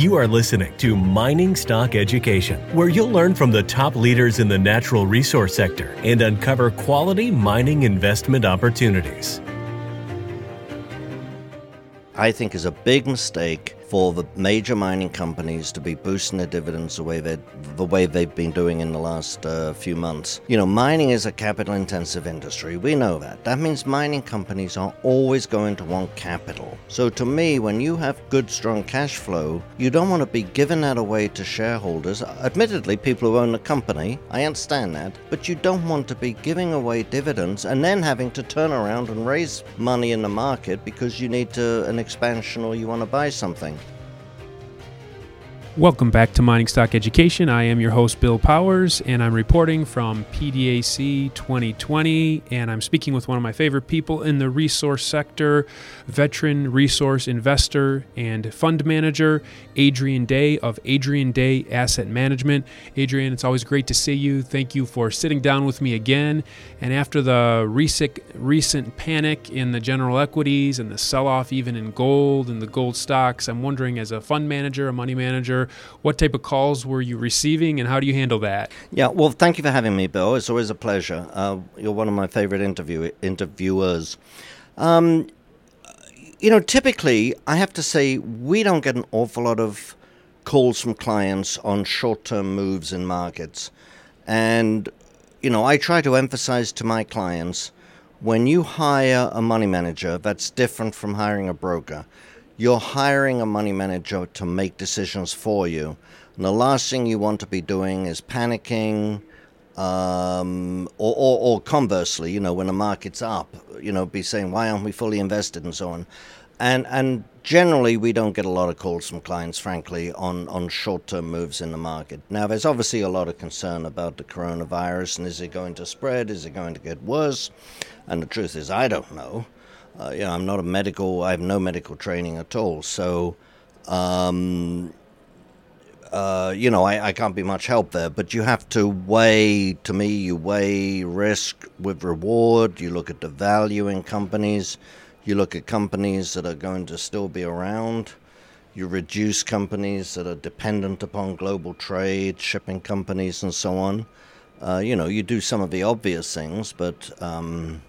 You are listening to Mining Stock Education, where you'll learn from the top leaders in the natural resource sector and uncover quality mining investment opportunities. I think is a big mistake for the major mining companies to be boosting their dividends the way the way they've been doing in the last uh, few months. You know, mining is a capital intensive industry. We know that. That means mining companies are always going to want capital. So to me, when you have good strong cash flow, you don't want to be giving that away to shareholders. Admittedly, people who own the company, I understand that, but you don't want to be giving away dividends and then having to turn around and raise money in the market because you need to an expansion or you want to buy something. Welcome back to Mining Stock Education. I am your host, Bill Powers, and I'm reporting from PDAC 2020. And I'm speaking with one of my favorite people in the resource sector, veteran resource investor and fund manager, Adrian Day of Adrian Day Asset Management. Adrian, it's always great to see you. Thank you for sitting down with me again. And after the recent, recent panic in the general equities and the sell off, even in gold and the gold stocks, I'm wondering, as a fund manager, a money manager, what type of calls were you receiving, and how do you handle that? Yeah, well, thank you for having me, Bill. It's always a pleasure. Uh, you're one of my favorite interview interviewers. Um, you know, typically, I have to say, we don't get an awful lot of calls from clients on short term moves in markets. And, you know, I try to emphasize to my clients when you hire a money manager, that's different from hiring a broker you're hiring a money manager to make decisions for you. And the last thing you want to be doing is panicking, um, or, or, or, conversely, you know, when the market's up, you know, be saying, why aren't we fully invested and so on. And, and generally, we don't get a lot of calls from clients, frankly, on, on short term moves in the market. Now, there's obviously a lot of concern about the coronavirus and is it going to spread? Is it going to get worse? And the truth is, I don't know uh, you know, I'm not a medical, I have no medical training at all. So, um, uh, you know, I, I, can't be much help there, but you have to weigh, to me, you weigh risk with reward. You look at the value in companies. You look at companies that are going to still be around. You reduce companies that are dependent upon global trade, shipping companies, and so on. Uh, you know, you do some of the obvious things, but um,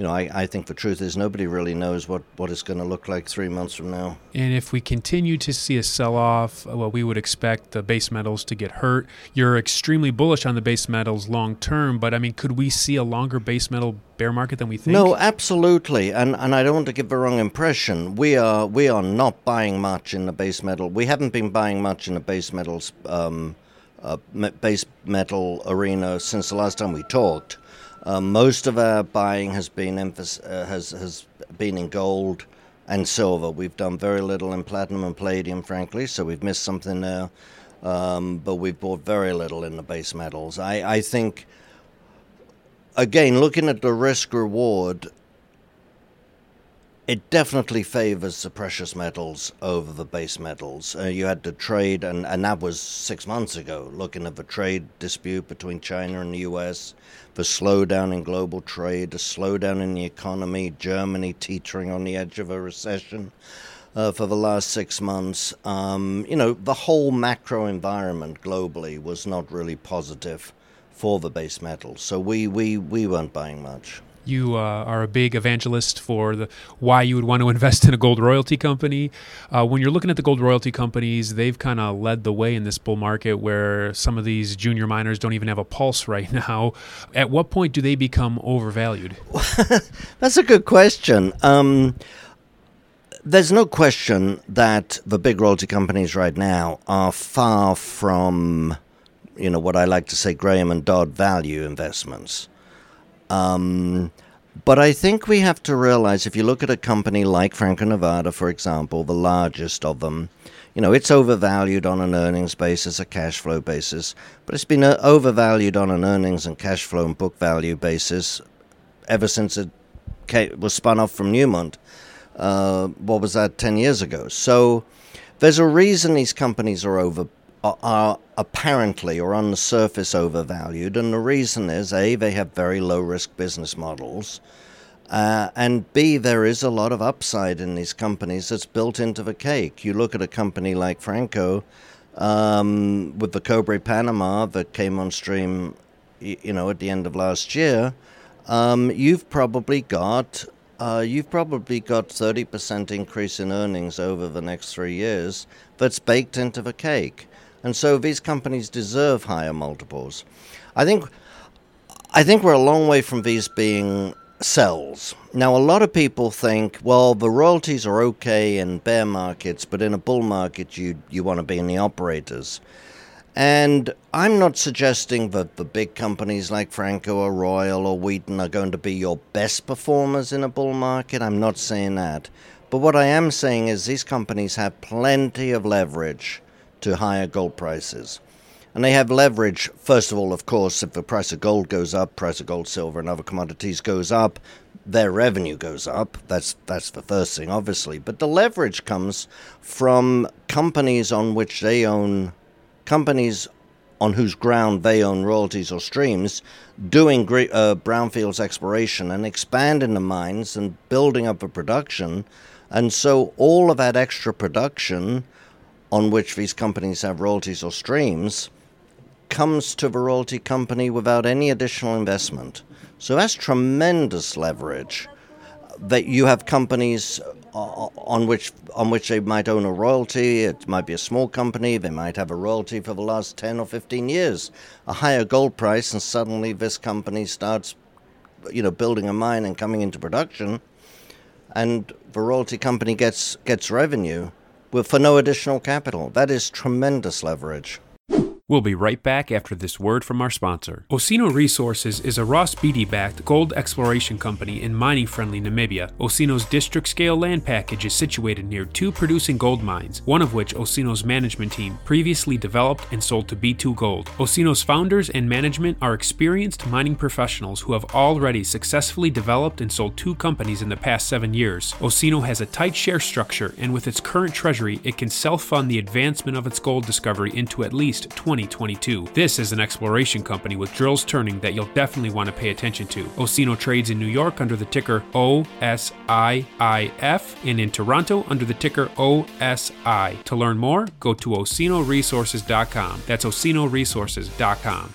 you know, I, I think the truth is nobody really knows what, what it's going to look like three months from now. And if we continue to see a sell off, well, we would expect the base metals to get hurt. You're extremely bullish on the base metals long term, but I mean, could we see a longer base metal bear market than we think? No, absolutely. And and I don't want to give the wrong impression. We are we are not buying much in the base metal. We haven't been buying much in the base metals um, uh, base metal arena since the last time we talked. Uh, most of our buying has been uh, has has been in gold and silver. We've done very little in platinum and palladium, frankly, so we've missed something there. Um, but we've bought very little in the base metals. I, I think, again, looking at the risk reward, it definitely favors the precious metals over the base metals. Uh, you had to trade, and, and that was six months ago, looking at the trade dispute between China and the US, the slowdown in global trade, the slowdown in the economy, Germany teetering on the edge of a recession. Uh, for the last six months, um, you know, the whole macro environment globally was not really positive for the base metals. So we, we, we weren't buying much you uh, are a big evangelist for the why you would want to invest in a gold royalty company. Uh, when you're looking at the gold royalty companies, they've kind of led the way in this bull market where some of these junior miners don't even have a pulse right now. At what point do they become overvalued? That's a good question. Um, there's no question that the big royalty companies right now are far from, you know, what I like to say Graham and Dodd value investments. Um, but I think we have to realize if you look at a company like Franco Nevada, for example, the largest of them, you know, it's overvalued on an earnings basis, a cash flow basis, but it's been uh, overvalued on an earnings and cash flow and book value basis ever since it was spun off from Newmont. Uh, what was that, 10 years ago? So there's a reason these companies are over are apparently or on the surface overvalued, and the reason is a they have very low risk business models. Uh, and B, there is a lot of upside in these companies that's built into the cake. You look at a company like Franco um, with the Cobre Panama that came on stream, you know, at the end of last year. Um, you've probably got uh, you've probably got 30% increase in earnings over the next three years that's baked into the cake. And so these companies deserve higher multiples. I think I think we're a long way from these being sells. Now, a lot of people think, well, the royalties are okay in bear markets, but in a bull market, you you want to be in the operators. And I'm not suggesting that the big companies like Franco or Royal or Wheaton are going to be your best performers in a bull market. I'm not saying that. But what I am saying is these companies have plenty of leverage to higher gold prices. And they have leverage, first of all, of course, if the price of gold goes up, price of gold, silver, and other commodities goes up, their revenue goes up. That's that's the first thing, obviously. But the leverage comes from companies on which they own, companies on whose ground they own royalties or streams, doing uh, brownfields exploration and expanding the mines and building up the production. And so all of that extra production on which these companies have royalties or streams comes to the royalty company without any additional investment. So that's tremendous leverage. That you have companies uh, on which on which they might own a royalty. It might be a small company. They might have a royalty for the last ten or fifteen years. A higher gold price, and suddenly this company starts, you know, building a mine and coming into production, and the royalty company gets gets revenue, for no additional capital. That is tremendous leverage. We'll be right back after this word from our sponsor. Osino Resources is a Ross Beaty backed gold exploration company in mining friendly Namibia. Osino's district scale land package is situated near two producing gold mines, one of which Osino's management team previously developed and sold to B2 Gold. Osino's founders and management are experienced mining professionals who have already successfully developed and sold two companies in the past seven years. Osino has a tight share structure, and with its current treasury, it can self fund the advancement of its gold discovery into at least 20 2022. This is an exploration company with drills turning that you'll definitely want to pay attention to. Osino trades in New York under the ticker OSIIF and in Toronto under the ticker OSI. To learn more, go to osinoresources.com. That's osinoresources.com.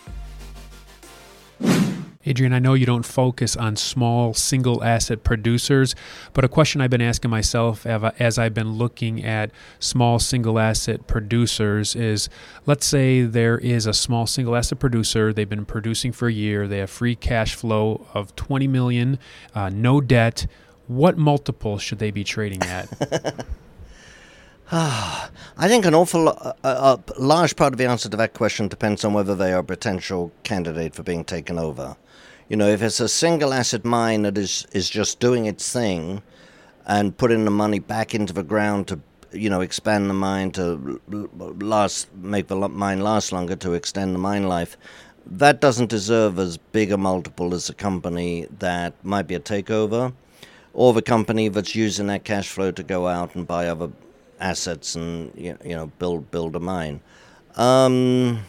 Adrian, I know you don't focus on small single asset producers, but a question I've been asking myself as I've been looking at small single asset producers is let's say there is a small single asset producer, they've been producing for a year, they have free cash flow of 20 million, uh, no debt. What multiple should they be trading at? I think an awful uh, a large part of the answer to that question depends on whether they are a potential candidate for being taken over. You know, if it's a single asset mine that is, is just doing its thing and putting the money back into the ground to, you know, expand the mine to last, make the mine last longer to extend the mine life, that doesn't deserve as big a multiple as a company that might be a takeover or the company that's using that cash flow to go out and buy other assets and, you know, build, build a mine. Um,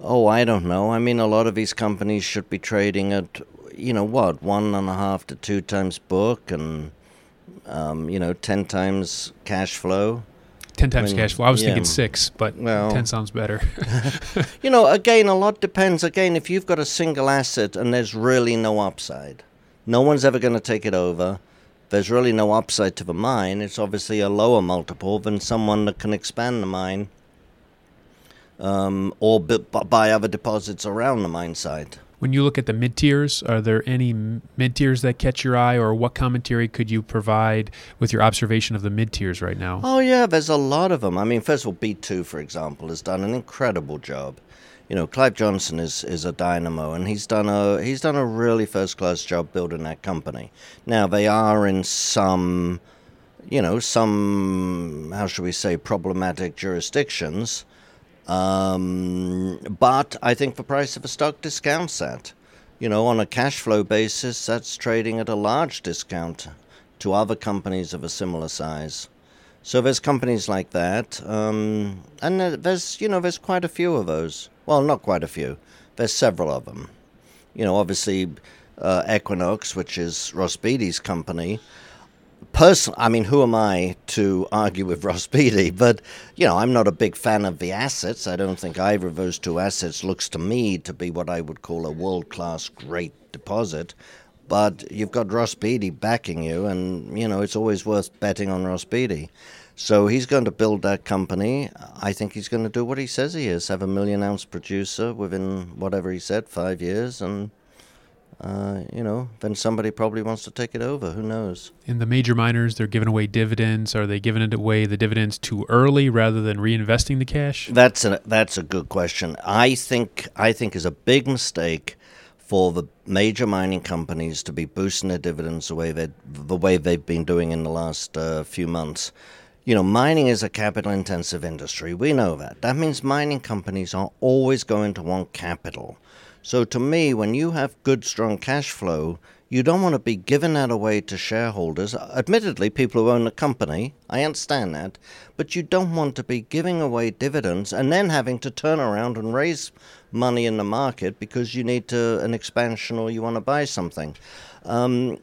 Oh, I don't know. I mean, a lot of these companies should be trading at, you know, what, one and a half to two times book and, um, you know, 10 times cash flow. 10 times I mean, cash flow. I was yeah. thinking six, but well, 10 sounds better. you know, again, a lot depends. Again, if you've got a single asset and there's really no upside, no one's ever going to take it over. There's really no upside to the mine. It's obviously a lower multiple than someone that can expand the mine um, or by other deposits around the mine site. When you look at the mid tiers, are there any mid tiers that catch your eye, or what commentary could you provide with your observation of the mid tiers right now? Oh, yeah, there's a lot of them. I mean, first of all, B2, for example, has done an incredible job. You know, Clive Johnson is, is a dynamo, and he's done a he's done a really first class job building that company. Now they are in some, you know, some how should we say problematic jurisdictions, um, but I think the price of a stock discounts that. You know, on a cash flow basis, that's trading at a large discount to other companies of a similar size. So there's companies like that, um, and there's you know there's quite a few of those. Well, not quite a few. There's several of them. You know, obviously, uh, Equinox, which is Ross Beaty's company. Person, I mean, who am I to argue with Ross Beaty? But you know, I'm not a big fan of the assets. I don't think either of those two assets looks to me to be what I would call a world-class great deposit. But you've got Ross Beaty backing you, and you know it's always worth betting on Ross Beaty. So he's going to build that company. I think he's going to do what he says he is: have a million ounce producer within whatever he said, five years, and uh, you know, then somebody probably wants to take it over. Who knows? In the major miners, they're giving away dividends. Are they giving it away the dividends too early rather than reinvesting the cash? That's a that's a good question. I think I think is a big mistake for the major mining companies to be boosting their dividends the way they the way they've been doing in the last uh, few months. You know, mining is a capital intensive industry. We know that. That means mining companies are always going to want capital. So to me, when you have good, strong cash flow, you don't want to be giving that away to shareholders. Admittedly, people who own the company, I understand that, but you don't want to be giving away dividends and then having to turn around and raise money in the market because you need to, an expansion or you want to buy something. Um,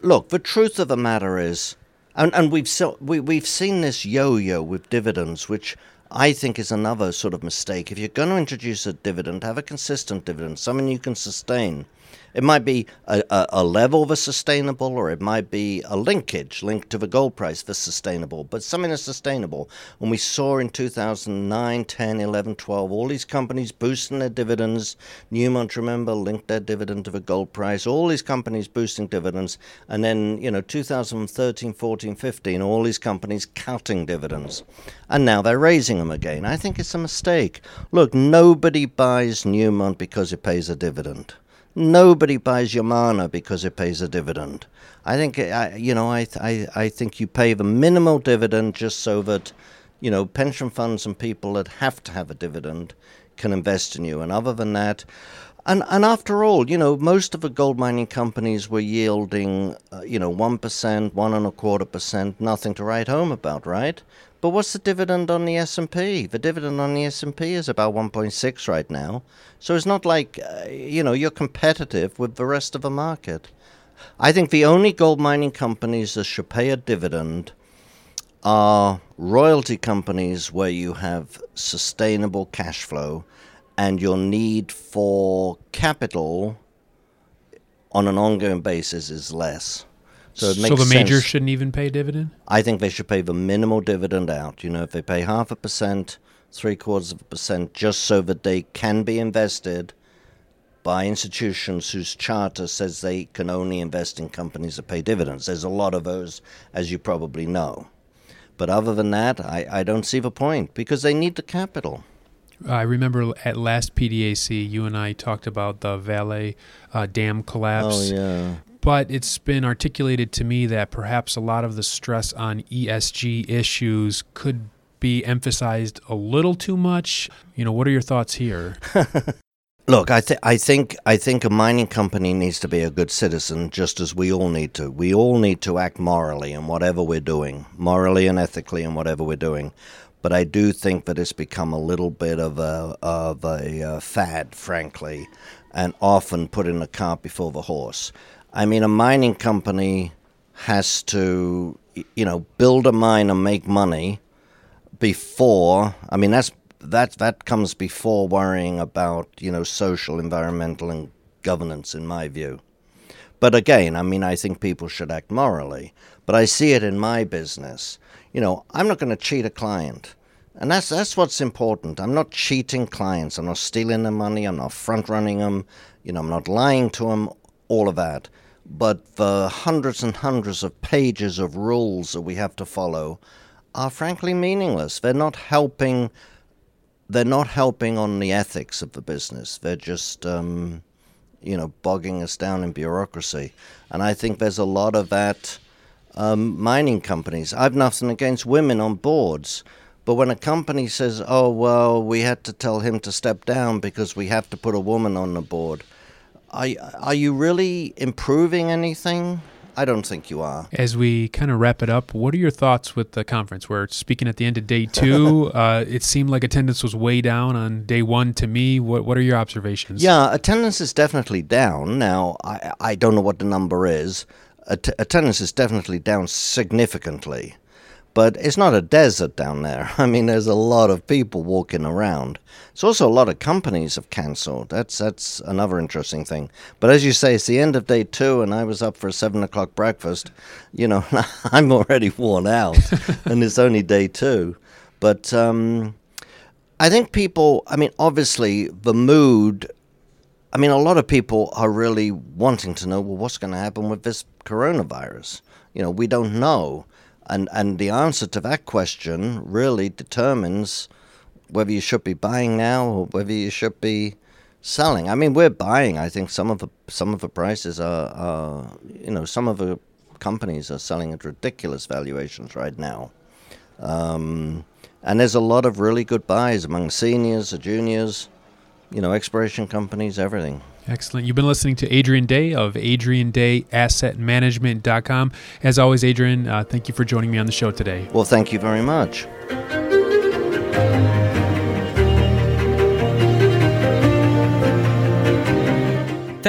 look, the truth of the matter is, and, and we've so, we, we've seen this yo-yo with dividends, which I think is another sort of mistake. If you're going to introduce a dividend, have a consistent dividend, something you can sustain. It might be a, a, a, level that's sustainable, or it might be a linkage linked to the gold price that's sustainable, but something that's sustainable. And we saw in 2009, 10, 11, 12, all these companies boosting their dividends. Newmont, remember, linked their dividend to the gold price. All these companies boosting dividends. And then, you know, 2013, 14, 15, all these companies cutting dividends. And now they're raising them again. I think it's a mistake. Look, nobody buys Newmont because it pays a dividend. Nobody buys Yamana because it pays a dividend. I think you know I, I I think you pay the minimal dividend just so that you know pension funds and people that have to have a dividend can invest in you. And other than that, and and after all, you know, most of the gold mining companies were yielding, uh, you know, one percent, one and a quarter percent, nothing to write home about, right? But what's the dividend on the S&P? The dividend on the S&P is about 1.6 right now. So it's not like uh, you know you're competitive with the rest of the market. I think the only gold mining companies that should pay a dividend are royalty companies where you have sustainable cash flow and your need for capital on an ongoing basis is less. So, it makes so the majors sense. shouldn't even pay dividend. I think they should pay the minimal dividend out. You know, if they pay half a percent, three quarters of a percent, just so that they can be invested by institutions whose charter says they can only invest in companies that pay dividends. There's a lot of those, as you probably know. But other than that, I, I don't see the point because they need the capital. I remember at last PDAC, you and I talked about the Vale uh, dam collapse. Oh, yeah but it's been articulated to me that perhaps a lot of the stress on ESG issues could be emphasized a little too much. You know, what are your thoughts here? Look, I, th- I think I think a mining company needs to be a good citizen, just as we all need to. We all need to act morally in whatever we're doing, morally and ethically in whatever we're doing. But I do think that it's become a little bit of a of a uh, fad, frankly, and often putting the cart before the horse. I mean, a mining company has to, you know, build a mine and make money before. I mean, that's that that comes before worrying about you know social, environmental, and governance, in my view. But again, I mean, I think people should act morally. But I see it in my business. You know, I'm not going to cheat a client. And that's that's what's important. I'm not cheating clients. I'm not stealing their money. I'm not front running them. You know, I'm not lying to them. All of that but the hundreds and hundreds of pages of rules that we have to follow are frankly meaningless. They're not helping. They're not helping on the ethics of the business. They're just, um, you know, bogging us down in bureaucracy. And I think there's a lot of that. Um, mining companies. I've nothing against women on boards, but when a company says, "Oh well, we had to tell him to step down because we have to put a woman on the board," are, are you really improving anything? I don't think you are. As we kind of wrap it up, what are your thoughts with the conference? We're speaking at the end of day two. uh, it seemed like attendance was way down on day one to me. What What are your observations? Yeah, attendance is definitely down. Now, I, I don't know what the number is. Att- attendance is definitely down significantly. But it's not a desert down there. I mean, there's a lot of people walking around. It's also a lot of companies have cancelled. That's that's another interesting thing. But as you say, it's the end of day two, and I was up for a seven o'clock breakfast. You know, I'm already worn out, and it's only day two. But um, I think people. I mean, obviously, the mood. I mean, a lot of people are really wanting to know, well, what's going to happen with this coronavirus? You know, we don't know and and the answer to that question really determines whether you should be buying now or whether you should be selling. I mean, we're buying. I think some of the some of the prices are, are you know, some of the companies are selling at ridiculous valuations right now. Um, and there's a lot of really good buys among seniors, juniors, you know, exploration companies, everything. Excellent. You've been listening to Adrian Day of AdrianDayAssetManagement.com. As always, Adrian, uh, thank you for joining me on the show today. Well, thank you very much.